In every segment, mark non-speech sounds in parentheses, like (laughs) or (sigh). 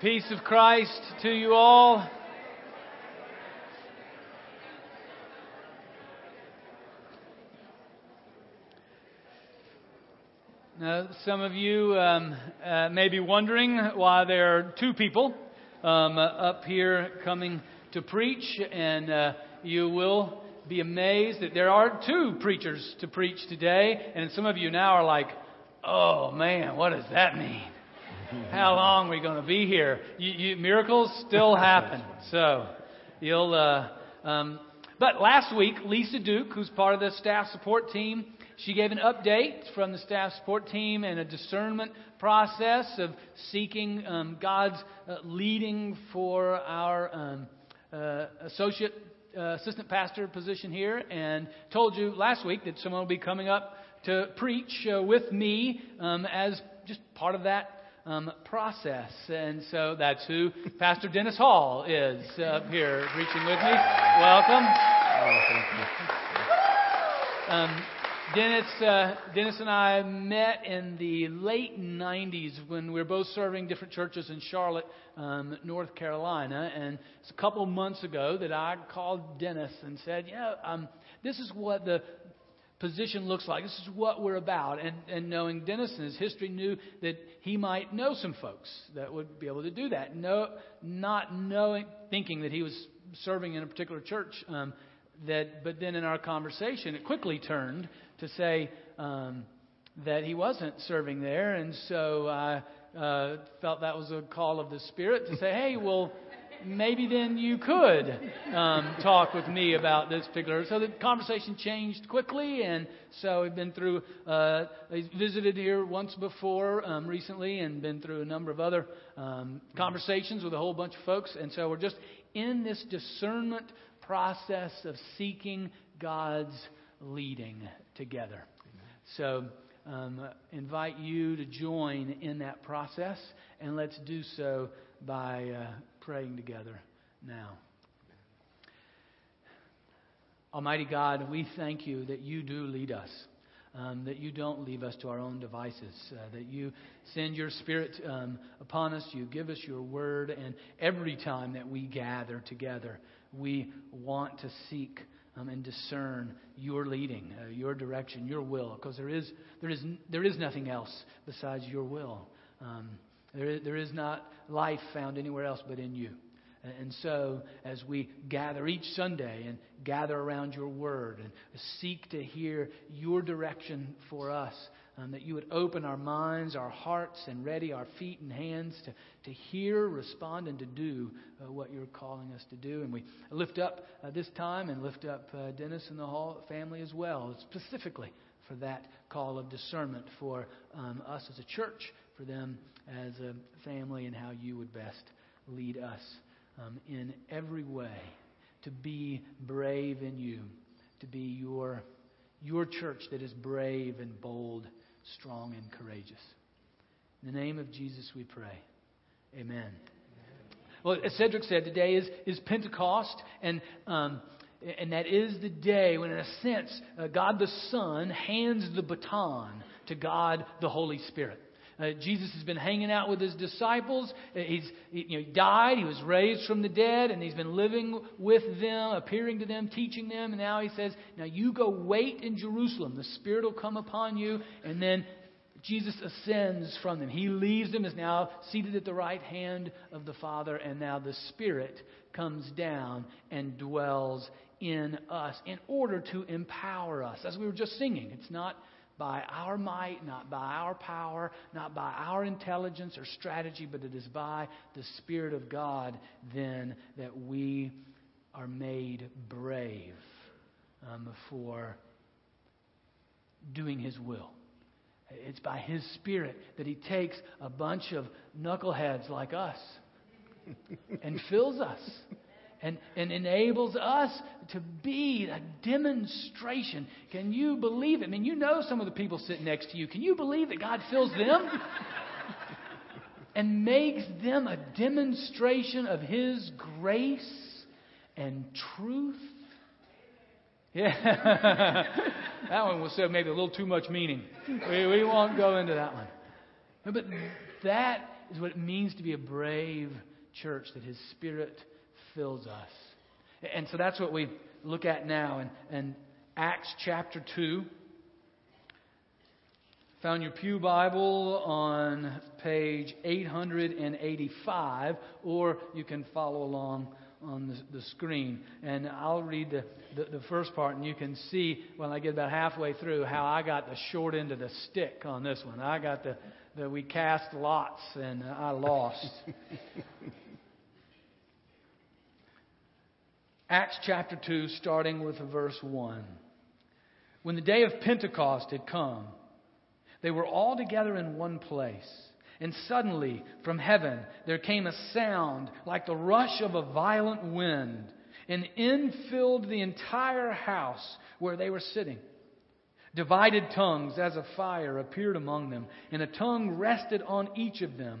Peace of Christ to you all. Now, some of you um, uh, may be wondering why there are two people um, up here coming to preach, and uh, you will be amazed that there are two preachers to preach today. And some of you now are like, oh man, what does that mean? How long are we going to be here? You, you, miracles still (laughs) happen. So you'll. Uh, um, but last week, Lisa Duke, who's part of the staff support team, she gave an update from the staff support team and a discernment process of seeking um, God's uh, leading for our um, uh, associate uh, assistant pastor position here, and told you last week that someone will be coming up to preach uh, with me um, as just part of that um, process. And so that's who Pastor Dennis Hall is up here preaching with me. Welcome. Um, Dennis, uh, Dennis and I met in the late 90s when we were both serving different churches in Charlotte, um, North Carolina. And it's a couple months ago that I called Dennis and said, Yeah, um, this is what the position looks like. This is what we're about. And, and knowing Dennis and his history, knew that he might know some folks that would be able to do that. No, not knowing, thinking that he was serving in a particular church. Um, that, but then in our conversation, it quickly turned to say um, that he wasn't serving there, and so I uh, felt that was a call of the Spirit to say, "Hey, well." Maybe then you could um, talk with me about this particular. So the conversation changed quickly, and so we've been through. Uh, visited here once before um, recently, and been through a number of other um, conversations with a whole bunch of folks, and so we're just in this discernment process of seeking God's leading together. So, um, invite you to join in that process, and let's do so by uh, praying together now. Almighty God, we thank you that you do lead us. Um, that you don't leave us to our own devices, uh, that you send your Spirit um, upon us, you give us your word, and every time that we gather together, we want to seek um, and discern your leading, uh, your direction, your will, because there is, there, is, there is nothing else besides your will. Um, there, is, there is not life found anywhere else but in you. And so, as we gather each Sunday and gather around your word and seek to hear your direction for us, um, that you would open our minds, our hearts, and ready our feet and hands to, to hear, respond, and to do uh, what you're calling us to do. And we lift up uh, this time and lift up uh, Dennis and the whole family as well, specifically for that call of discernment for um, us as a church, for them as a family, and how you would best lead us um, in every way to be brave in you, to be your, your church that is brave and bold strong and courageous. In the name of Jesus we pray. Amen. Well, as Cedric said, today is, is Pentecost, and, um, and that is the day when, in a sense, uh, God the Son hands the baton to God the Holy Spirit. Uh, Jesus has been hanging out with his disciples. Uh, he's he, you know, he died. He was raised from the dead, and he's been living with them, appearing to them, teaching them. And now he says, "Now you go wait in Jerusalem. The Spirit will come upon you, and then." Jesus ascends from them. He leaves them, is now seated at the right hand of the Father, and now the Spirit comes down and dwells in us in order to empower us. As we were just singing, it's not by our might, not by our power, not by our intelligence or strategy, but it is by the Spirit of God then that we are made brave um, for doing His will. It's by His Spirit that He takes a bunch of knuckleheads like us and fills us and, and enables us to be a demonstration. Can you believe it? I mean, you know some of the people sitting next to you. Can you believe that God fills them? and makes them a demonstration of His grace and truth? Yeah. (laughs) that one was said maybe a little too much meaning. We, we won't go into that one. But that is what it means to be a brave church, that His Spirit fills us. And so that's what we look at now And, in Acts chapter 2. Found your Pew Bible on page 885, or you can follow along on the, the screen. And I'll read the, the, the, first part, and you can see when I get about halfway through how I got the short end of the stick on this one. I got the, the we cast lots, and I lost. (laughs) Acts chapter 2, starting with verse 1. When the day of Pentecost had come, they were all together in one place. And suddenly, from heaven, there came a sound like the rush of a violent wind, and in filled the entire house where they were sitting. Divided tongues as of fire appeared among them, and a tongue rested on each of them.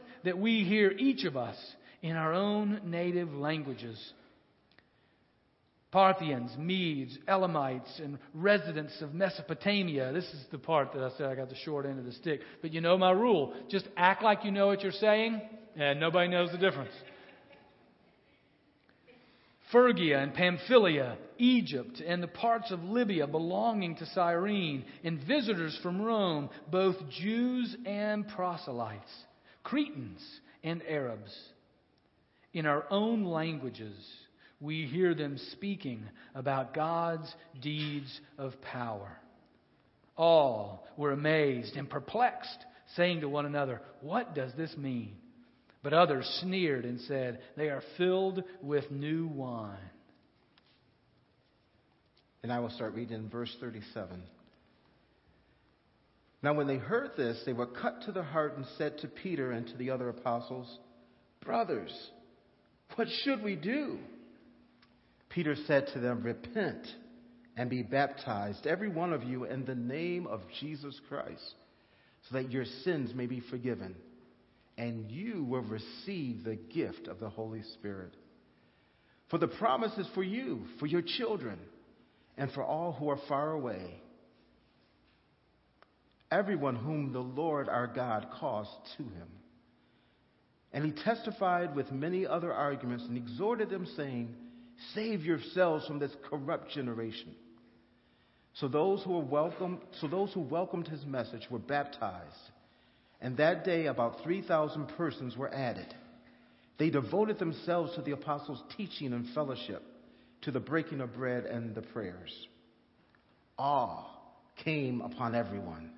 that we hear each of us in our own native languages? Parthians, Medes, Elamites, and residents of Mesopotamia. This is the part that I said I got the short end of the stick. But you know my rule. Just act like you know what you're saying, and nobody knows the difference. Phrygia and Pamphylia, Egypt, and the parts of Libya belonging to Cyrene, and visitors from Rome, both Jews and proselytes, Cretans and Arabs. In our own languages, we hear them speaking about God's deeds of power. All were amazed and perplexed, saying to one another, What does this mean? But others sneered and said, They are filled with new wine. And I will start reading in verse 37. Now, when they heard this, they were cut to the heart and said to Peter and to the other apostles, Brothers, what should we do? Peter said to them, Repent and be baptized, every one of you, in the name of Jesus Christ, so that your sins may be forgiven, and you will receive the gift of the Holy Spirit. For the promise is for you, for your children, and for all who are far away. Everyone whom the Lord our God calls to him. And he testified with many other arguments and exhorted them, saying, Save yourselves from this corrupt generation. So those who were welcomed, so those who welcomed his message were baptized. And that day about 3,000 persons were added. They devoted themselves to the apostles' teaching and fellowship, to the breaking of bread and the prayers. Awe came upon everyone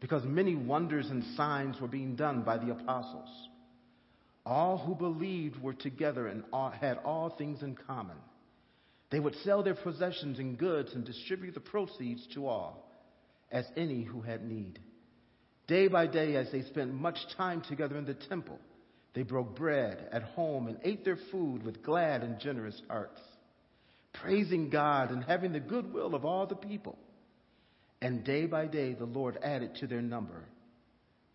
because many wonders and signs were being done by the apostles. All who believed were together and all, had all things in common. They would sell their possessions and goods and distribute the proceeds to all, as any who had need. Day by day, as they spent much time together in the temple, they broke bread at home and ate their food with glad and generous hearts, praising God and having the goodwill of all the people. And day by day, the Lord added to their number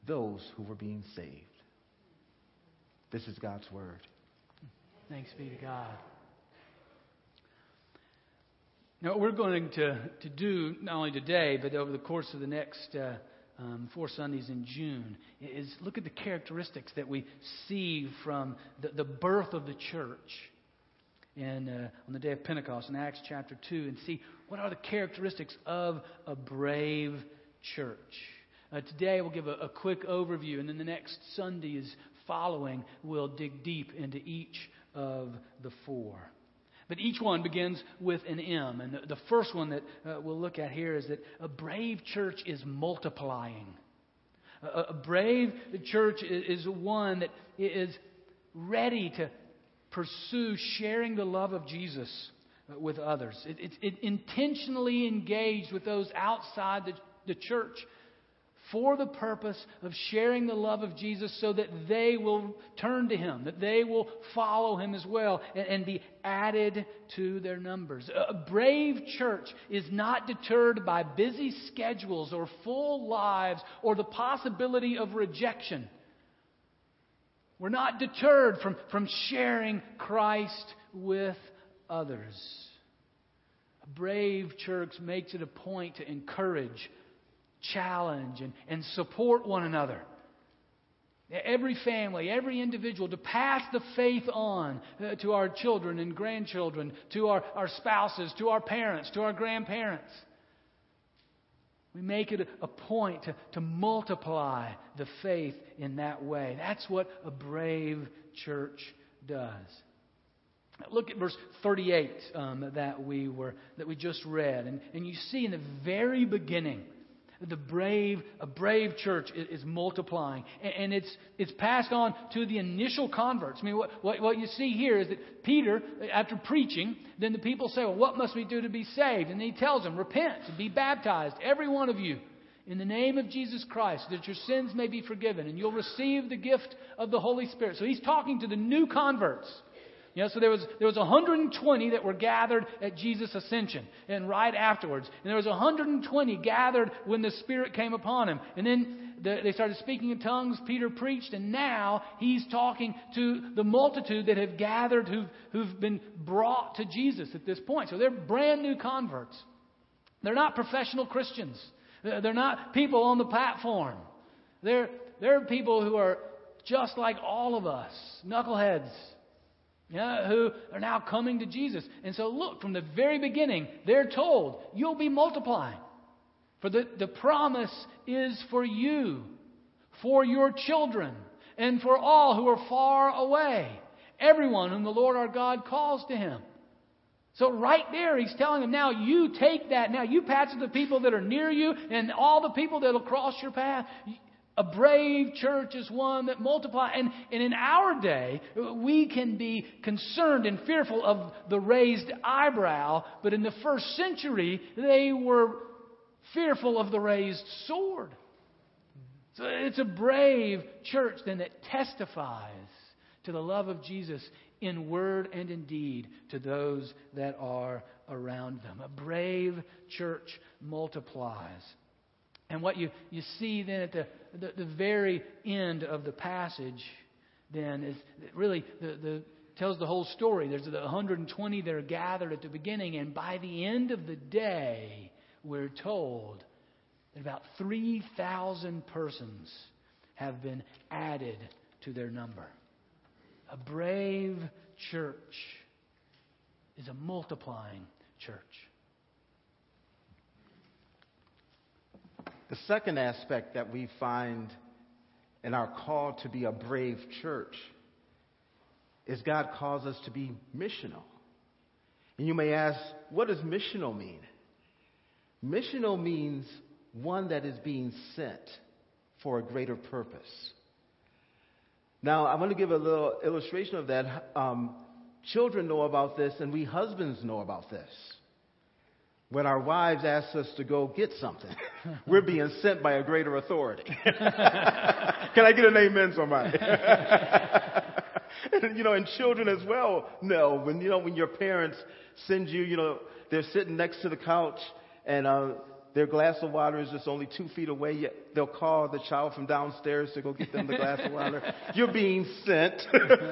those who were being saved. This is God's word. Thanks be to God. Now, what we're going to, to do, not only today, but over the course of the next uh, um, four Sundays in June, is look at the characteristics that we see from the, the birth of the church in, uh, on the day of Pentecost in Acts chapter 2 and see what are the characteristics of a brave church. Uh, today, we'll give a, a, quick overview, and then the next Sundays following, we'll dig deep into each of the four. But each one begins with an M. And the, first one that uh, we'll look at here is that a brave church is multiplying. A, brave church is one that is ready to pursue sharing the love of Jesus uh, with others. It, it, it intentionally engaged with those outside the, the church for the purpose of sharing the love of Jesus so that they will turn to Him, that they will follow Him as well, and, and be added to their numbers. A brave church is not deterred by busy schedules or full lives or the possibility of rejection. We're not deterred from, from sharing Christ with others. A brave church makes it a point to encourage, challenge, and, and support one another. Every family, every individual, to pass the faith on uh, to our children and grandchildren, to our, our spouses, to our parents, to our grandparents. We make it a point to, to multiply the faith in that way. That's what a brave church does. Look at verse 38 um, that we were that we just read, and, and you see in the very beginning the brave, a brave church is, multiplying. And, and, it's, it's passed on to the initial converts. I mean, what, what, what you see here is that Peter, after preaching, then the people say, Well, what must we do to be saved? And he tells them, Repent and be baptized, every one of you, in the name of Jesus Christ, that your sins may be forgiven, and you'll receive the gift of the Holy Spirit. So he's talking to the new converts. You know, so there was, there was 120 that were gathered at Jesus' ascension and right afterwards. And there was 120 gathered when the Spirit came upon him. And then the, they started speaking in tongues. Peter preached, and now he's talking to the multitude that have gathered who've, who've been brought to Jesus at this point. So they're brand new converts. They're not professional Christians. They're not people on the platform. They're, they're people who are just like all of us, knuckleheads yeah, who are now coming to Jesus. And so, look, from the very beginning, they're told, you'll be multiplying. For the, the promise is for you, for your children, and for all who are far away, everyone whom the Lord our God calls to him. So, right there, he's telling them, now you take that. Now you pass it to the people that are near you and all the people that will cross your path. A brave church is one that multiplies. And, and in our day, we can be concerned and fearful of the raised eyebrow, but in the first century, they were fearful of the raised sword. So it's a brave church then that testifies to the love of Jesus in word and in deed to those that are around them. A brave church multiplies. And what you, you see then at the, the, the very end of the passage then is really the, the tells the whole story. There's the 120 that are gathered at the beginning, and by the end of the day, we're told that about 3,000 persons have been added to their number. A brave church is a multiplying church. The second aspect that we find in our call to be a brave church is God calls us to be missional. And you may ask, what does missional mean? Missional means one that is being sent for a greater purpose. Now, I want to give a little illustration of that. Um, children know about this, and we husbands know about this when our wives ask us to go get something, (laughs) we're being sent by a greater authority. (laughs) Can I get an amen, somebody? (laughs) and, you know, and children as well know when you know when your parents send you, you know, they're sitting next to the couch and uh, their glass of water is just only two feet away. Yet they'll call the child from downstairs to go get them the glass of water. You're being sent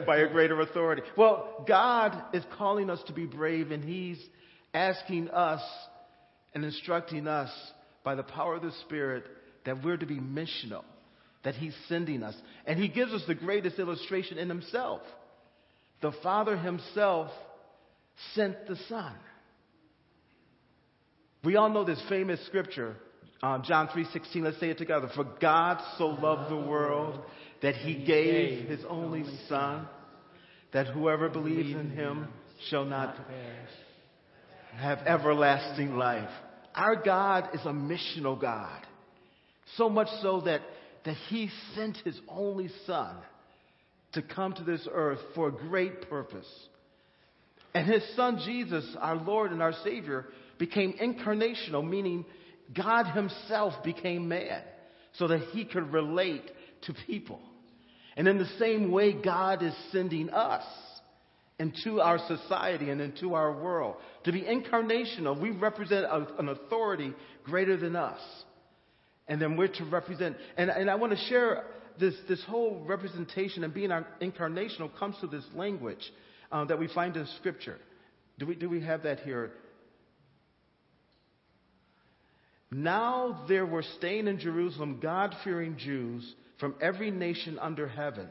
by a greater authority. Well, God is calling us to be brave, and He's asking us and instructing us by the power of the Spirit that we're to be missional, that He's sending us. And He gives us the greatest illustration in Himself. The Father Himself sent the Son. We all know this famous scripture, um, John 3.16. Let's say it together. For God so loved the world that He gave His only Son, that whoever believes in Him shall not perish have everlasting life. Our God is a missional God. So much so that, that He sent His only Son to come to this earth for a great purpose. And His Son Jesus, our Lord and our Savior, became incarnational, meaning God Himself became man so that he could relate to people. And in the same way, God is sending us into our society and into our world to be incarnational. We represent a, an authority greater than us. And then we're to represent, and, and I want to share this, this whole representation and being incarnational comes to this language uh, that we find in Scripture. Do we, do we have that here? Now there were staying in Jerusalem God fearing Jews from every nation under heaven.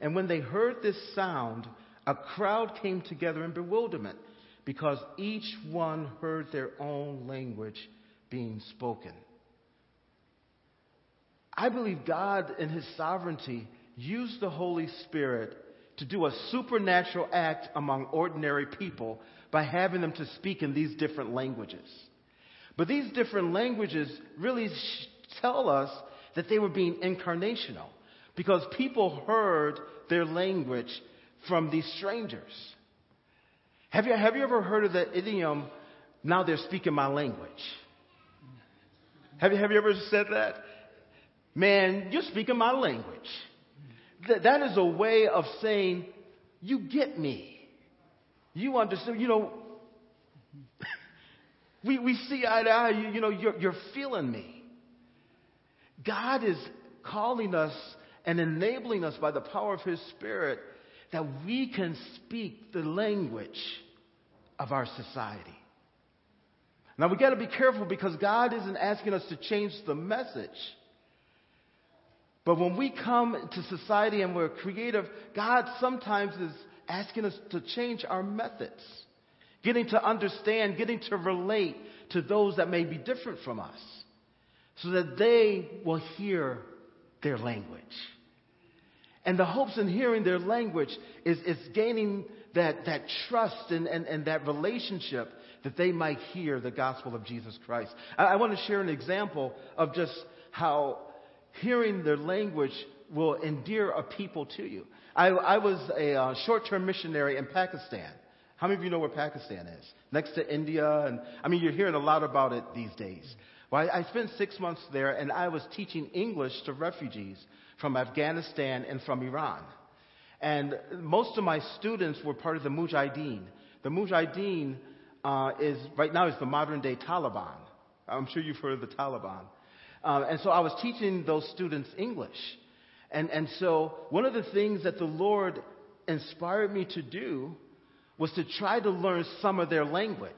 And when they heard this sound, a crowd came together in bewilderment because each one heard their own language being spoken. I believe God, in His sovereignty, used the Holy Spirit to do a supernatural act among ordinary people by having them to speak in these different languages. But these different languages really tell us that they were being incarnational because people heard their language from these strangers. Have you, have you ever heard of the idiom, now they're speaking my language? Have you, have you ever said that? Man, you're speaking my language. That, that is a way of saying, you get me. You understand, you know, (laughs) we, we see eye to eye, you, you know, you're, you're feeling me. God is calling us and enabling us by the power of His Spirit that we can speak the language of our society. Now we got to be careful because God isn't asking us to change the message. But when we come to society and we're creative, God sometimes is asking us to change our methods, getting to understand, getting to relate to those that may be different from us, so that they will hear their language. And the hopes in hearing their language is, is gaining that, that trust and, and, and that relationship that they might hear the gospel of Jesus Christ. I, I want to share an example of just how hearing their language will endear a people to you. I, I was a uh, short term missionary in Pakistan. How many of you know where Pakistan is? Next to India. And I mean, you're hearing a lot about it these days. Well, I, I spent six months there and I was teaching English to refugees from Afghanistan and from Iran. And most of my students were part of the Mujahideen. The Mujahideen uh, is, right now, is the modern day Taliban. I'm sure you've heard of the Taliban. Uh, and so I was teaching those students English. And, and so one of the things that the Lord inspired me to do was to try to learn some of their language.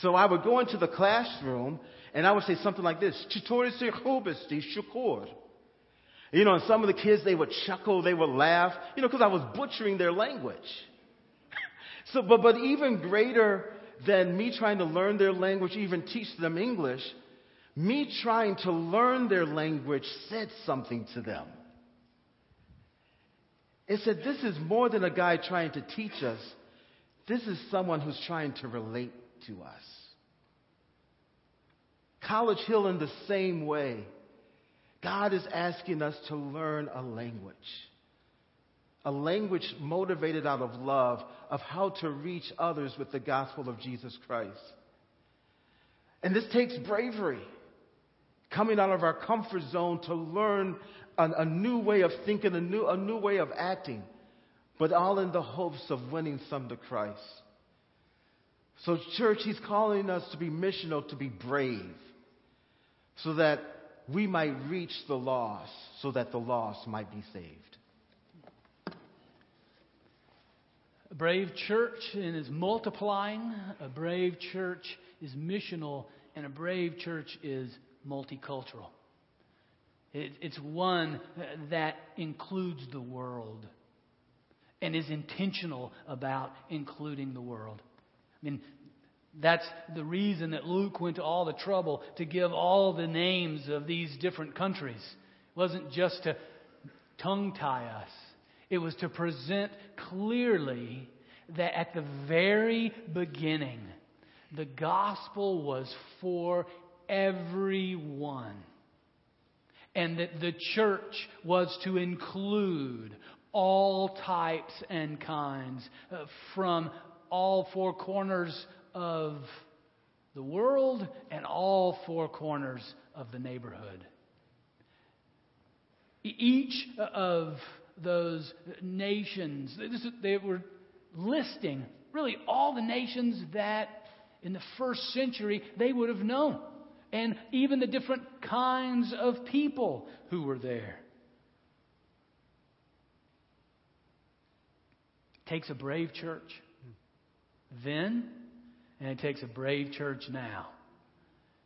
So I would go into the classroom and I would say something like this, shukur. You know, and some of the kids, they would chuckle, they would laugh, you know, because I was butchering their language. (laughs) so, but, but even greater than me trying to learn their language, even teach them English, me trying to learn their language said something to them. It said, This is more than a guy trying to teach us. This is someone who's trying to relate to us. College Hill, in the same way, God is asking us to learn a language. A language motivated out of love of how to reach others with the gospel of Jesus Christ. And this takes bravery coming out of our comfort zone to learn a, a new way of thinking, a new, a new way of acting, but all in the hopes of winning some to Christ. So, church, he's calling us to be missional, to be brave, so that we might reach the lost, so that the lost might be saved. A brave church is multiplying, a brave church is missional, and a brave church is multicultural. It, it's one that includes the world and is intentional about including the world. I mean, that's the reason that Luke went to all the trouble to give all the names of these different countries. It wasn't just to tongue tie us, it was to present clearly that at the very beginning, the gospel was for everyone. And that the church was to include all types and kinds uh, from all four corners of the world and all four corners of the neighborhood. Each of those nations, they were listing really all the nations that in the first century they would have known, and even the different kinds of people who were there. It takes a brave church hmm. then, and it takes a brave church now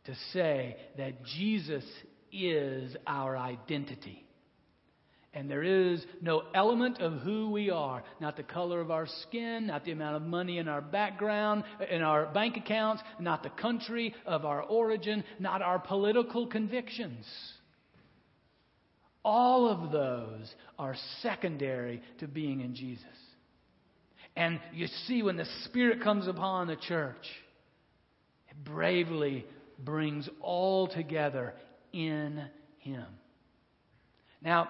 to say that Jesus is our identity. And there is no element of who we are, not the color of our skin, not the amount of money in our background, in our bank accounts, not the country of our origin, not our political convictions. All of those are secondary to being in Jesus. And you see, when the Spirit comes upon the church, it bravely brings all together in Him. Now,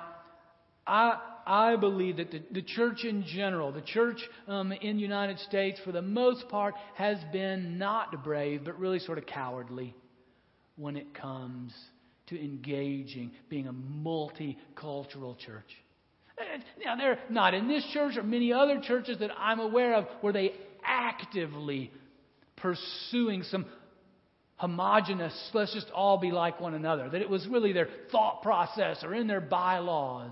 I, I believe that the, the church in general, the church um, in the United States, for the most part, has been not brave, but really sort of cowardly when it comes to engaging, being a multicultural church. (laughs) Now, they're not in this church or many other churches that I'm aware of where they actively pursuing some homogenous, let's just all be like one another, that it was really their thought process or in their bylaws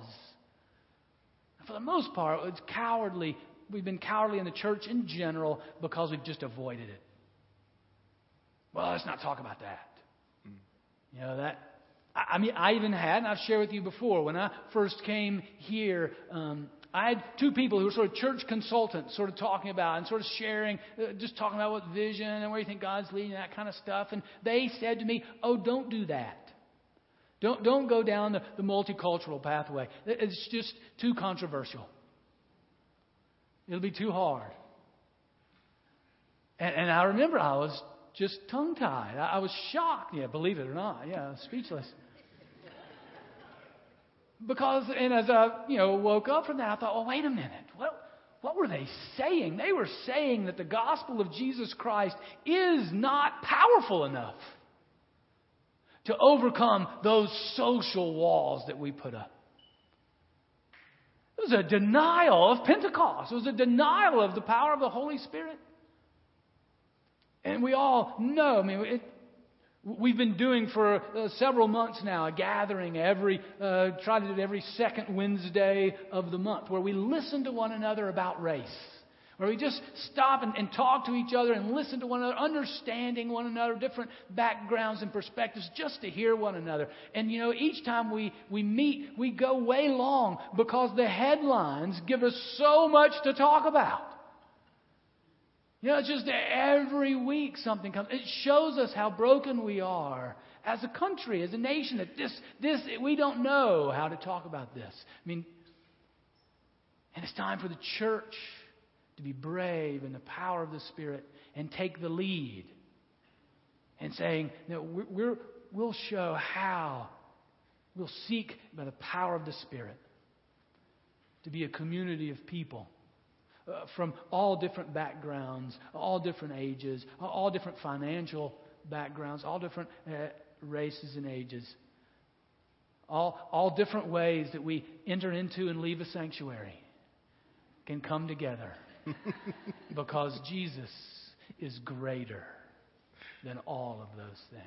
for the most part, it's cowardly. We've been cowardly in the church in general because we've just avoided it. Well, let's not talk about that. Mm. You know, that. I mean, I even had, and I've shared with you before, when I first came here, um, I had two people who were sort of church consultants, sort of talking about and sort of sharing, uh, just talking about what vision and where you think God's leading, and that kind of stuff. And they said to me, Oh, don't do that. Don't, don't go down the, the multicultural pathway. It's just too controversial. It'll be too hard. And, and I remember I was just tongue tied. I, I was shocked. Yeah, believe it or not. Yeah, speechless. Because, and as I, you know, woke up from that, I thought, well, wait a minute. What, what were they saying? They were saying that the gospel of Jesus Christ is not powerful enough to overcome those social walls that we put up. It was a denial of Pentecost. It was a denial of the power of the Holy Spirit. And we all know, I mean, it, we've been doing for uh, several months now a gathering every, uh, try to do it every second Wednesday of the month where we listen to one another about race where we just stop and, and, talk to each other and listen to one another, understanding one another, different backgrounds and perspectives, just to hear one another. And you know, each time we, we meet, we go way long because the headlines give us so much to talk about. You know, it's just every week something comes. It shows us how broken we are as a country, as a nation, that this, this, we don't know how to talk about this. I mean, and it's time for the church to be brave in the power of the Spirit and take the lead. And saying, no, we're, we'll show how. We'll seek by the power of the Spirit to be a community of people uh, from all different backgrounds, all different ages, all different financial backgrounds, all different uh, races and ages, all, all different ways that we enter into and leave a sanctuary can come together (laughs) because Jesus is greater than all of those things.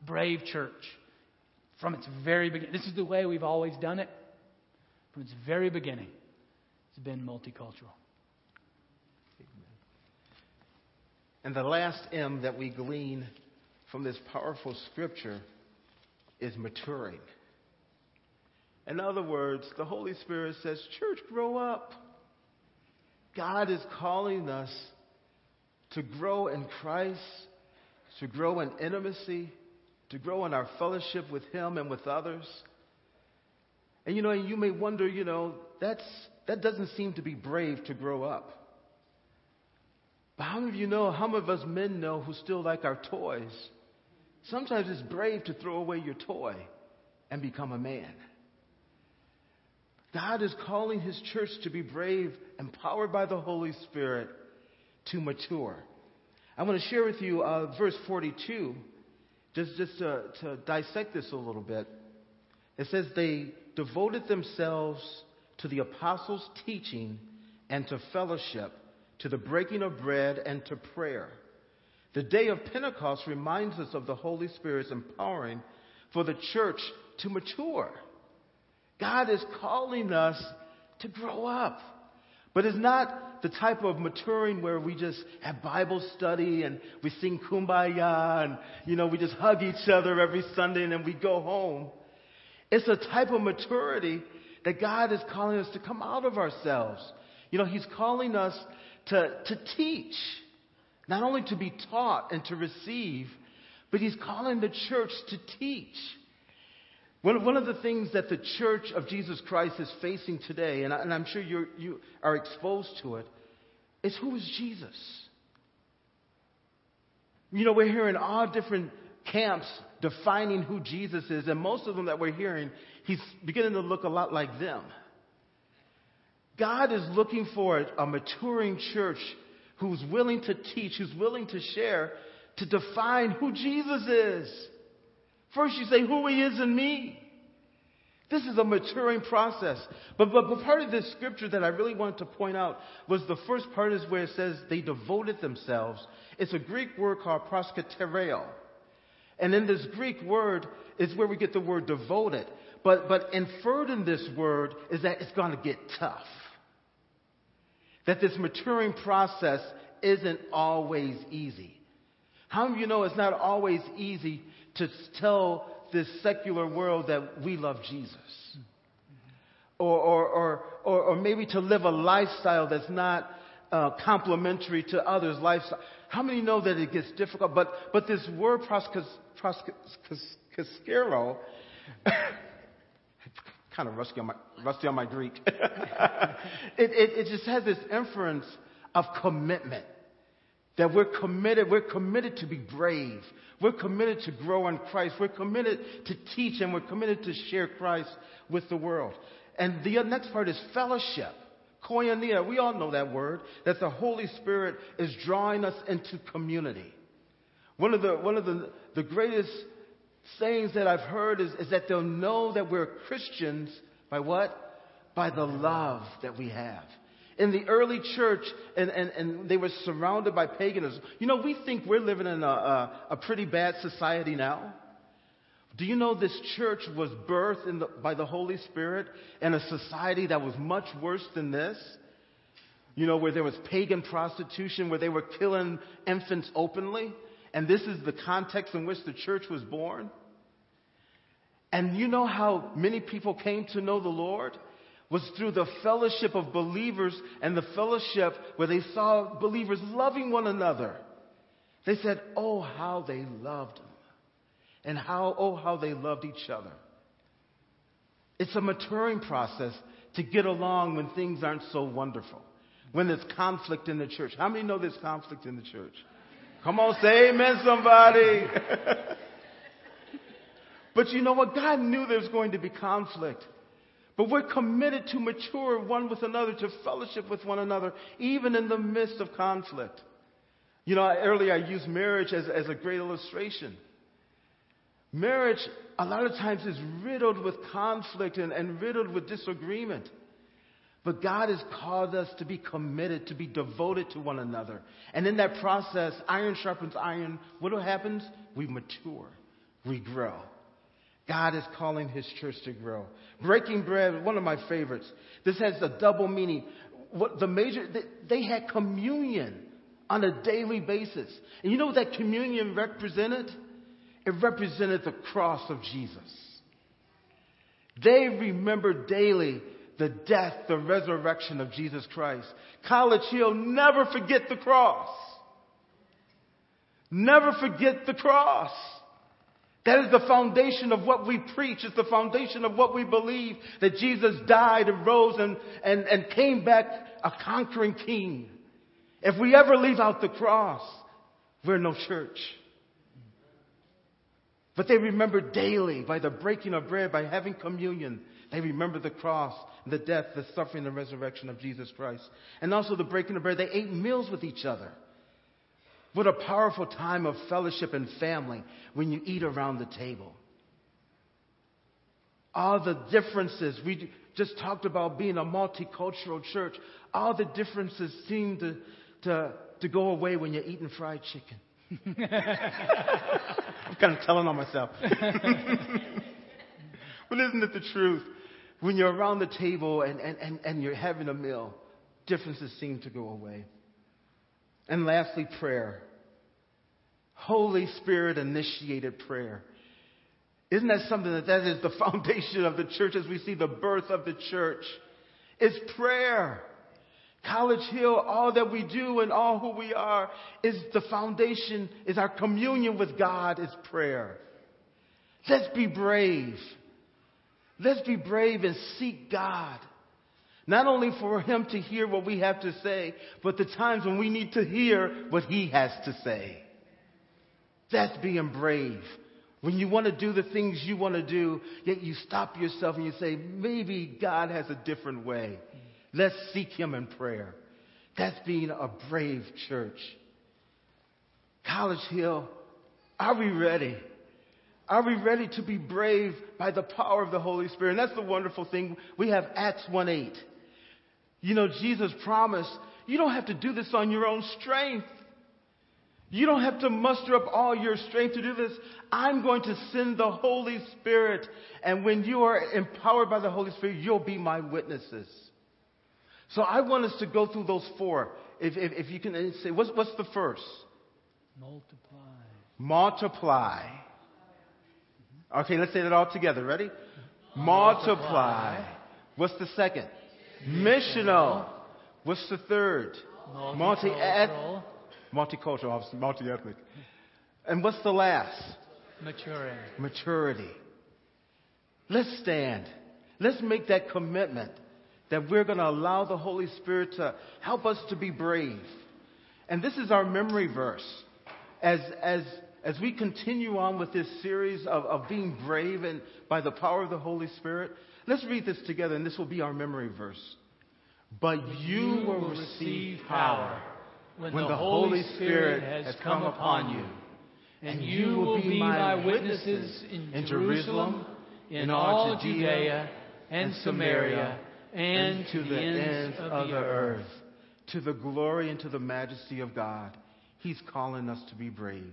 A brave church from its very beginning. This is the way we've always done it. From its very beginning, it's been multicultural. And the last M that we glean from this powerful scripture is maturing. In other words, the Holy Spirit says, Church, grow up. God is calling us to grow in Christ, to grow in intimacy, to grow in our fellowship with Him and with others. And you know, you may wonder, you know, that's, that doesn't seem to be brave to grow up. But how many of you know, how many of us men know who still like our toys? Sometimes it's brave to throw away your toy and become a man. God is calling His church to be brave, empowered by the Holy Spirit to mature. I want to share with you uh, verse 42, just, just to, to dissect this a little bit. It says, they devoted themselves to the apostles' teaching and to fellowship, to the breaking of bread and to prayer. The day of Pentecost reminds us of the Holy Spirit's empowering for the church to mature. God is calling us to grow up. But it's not the type of maturing where we just have Bible study and we sing kumbaya and, you know, we just hug each other every Sunday and then we go home. It's a type of maturity that God is calling us to come out of ourselves. You know, He's calling us to, to teach, not only to be taught and to receive, but He's calling the church to teach. One, one of the things that the church of Jesus Christ is facing today, and, I, and I'm sure you you are exposed to it, is who is Jesus? You know, we're hearing all different camps defining who Jesus is, and most of them that we're hearing, he's beginning to look a lot like them. God is looking for a maturing church who's willing to teach, who's willing to share, to define who Jesus is. First, you say who he is in me. This is a maturing process. But, but, but part of this scripture that I really wanted to point out was the first part is where it says they devoted themselves. It's a Greek word called proskartereo. And in this Greek word is where we get the word devoted. But, but inferred in this word is that it's going to get tough. That this maturing process isn't always easy. How of you know it's not always easy to tell this secular world that we love Jesus? Or, or, or, or, or maybe to live a lifestyle that's not uh, complementary to others' lifestyle. How many know that it gets difficult? But, but this word proskoscero, (laughs) kind of rusty on my, rusty on my Greek. (laughs) it, it, it just has this inference of commitment. That we're committed, we're committed to be brave. We're committed to grow in Christ. We're committed to teach and we're committed to share Christ with the world. And the next part is fellowship. Koinonia, we all know that word, that the Holy Spirit is drawing us into community. One of the, one of the, the greatest sayings that I've heard is, is that they'll know that we're Christians by what? By the love that we have. In the early church, and, and, and they were surrounded by paganism. You know, we think we're living in a, a, a pretty bad society now. Do you know this church was birthed the, by the Holy Spirit in a society that was much worse than this? You know, where there was pagan prostitution, where they were killing infants openly and this is the context in which the church was born. And you know how many people came to know the Lord? Was through the fellowship of believers and the fellowship where they saw believers loving one another. They said, Oh, how they loved him. And how, oh, how they loved each other. It's a maturing process to get along when things aren't so wonderful. When there's conflict in the church. How many know there's conflict in the church? Come on, say amen, somebody. (laughs) but you know what? God knew there was going to be conflict. But we're committed to mature one with another, to fellowship with one another, even in the midst of conflict. You know, earlier I used marriage as, as a great illustration. Marriage, a lot of times, is riddled with conflict and, and riddled with disagreement. But God has called us to be committed, to be devoted to one another. And in that process, iron sharpens iron. What happens? We mature. We grow. God is calling His church to grow. Breaking bread, one of my favorites. This has a double meaning. What the major, they had communion on a daily basis. And you know what that communion represented? It represented the cross of Jesus. They remembered daily the death, the resurrection of Jesus Christ. College Hill, never forget the cross. Never forget the cross. That is the foundation of what we preach. It's the foundation of what we believe that Jesus died and rose and, and, and came back a conquering king. If we ever leave out the cross, we're no church. But they remember daily by the breaking of bread, by having communion, they remember the cross, the death, the suffering, the resurrection of Jesus Christ. And also the breaking of bread. They ate meals with each other. What a powerful time of fellowship and family when you eat around the table. all the differences. We just talked about being a multicultural church. All the differences seem to, to, to go away when you're eating fried chicken. (laughs) I'm kind of telling on myself. (laughs) but isn't it the truth? When you're around the table and, and, and, and you're having a meal, differences seem to go away. And lastly, prayer. Holy Spirit initiated prayer. Isn't that something that that is the (laughs) foundation of the church as we see the birth of the church? It's prayer. College Hill, all that we do and all who we are is the foundation, is our communion with God, is prayer. Let's be brave. Let's be brave and seek God. Not only for Him to hear what we have to say, but the times when we need to hear what He has to say. That's being brave. When you want to do the things you want to do, yet you stop yourself and you say, maybe God has a different way. Let's seek Him in prayer. That's being a brave church. College Hill, are we ready? Are we ready to be brave by the power of the Holy Spirit? And that's the wonderful thing. We have Acts 1 8. You know, Jesus promised, you don't have to do this on your own strength. You don't have to muster up all your strength to do this. I'm going to send the Holy Spirit. And when you are empowered by the Holy Spirit, you'll be my witnesses. So I want us to go through those four. If, if, if you can say, what's, what's the first? Multiply. Multiply. Okay, let's say that all together. Ready? Multiply. What's the second? Missional. What's the third? Eh, eh, multicultural. Multicultural, obviously, multi-ethnic. And what's the last? Maturing. Maturity. Let's stand. Let's make that commitment that we're going to allow the Holy Spirit to help us to be brave. And this is our memory verse. As, as, as we continue on with this series of, of being brave and by the power of the Holy Spirit, let's read this together, and this will be our memory verse. But you, will receive power when the Holy Spirit has come upon you. And you will be my witnesses in Jerusalem, in all Judea and Samaria, and to the ends of the earth. To the glory and to the majesty of God. He's calling us to be brave.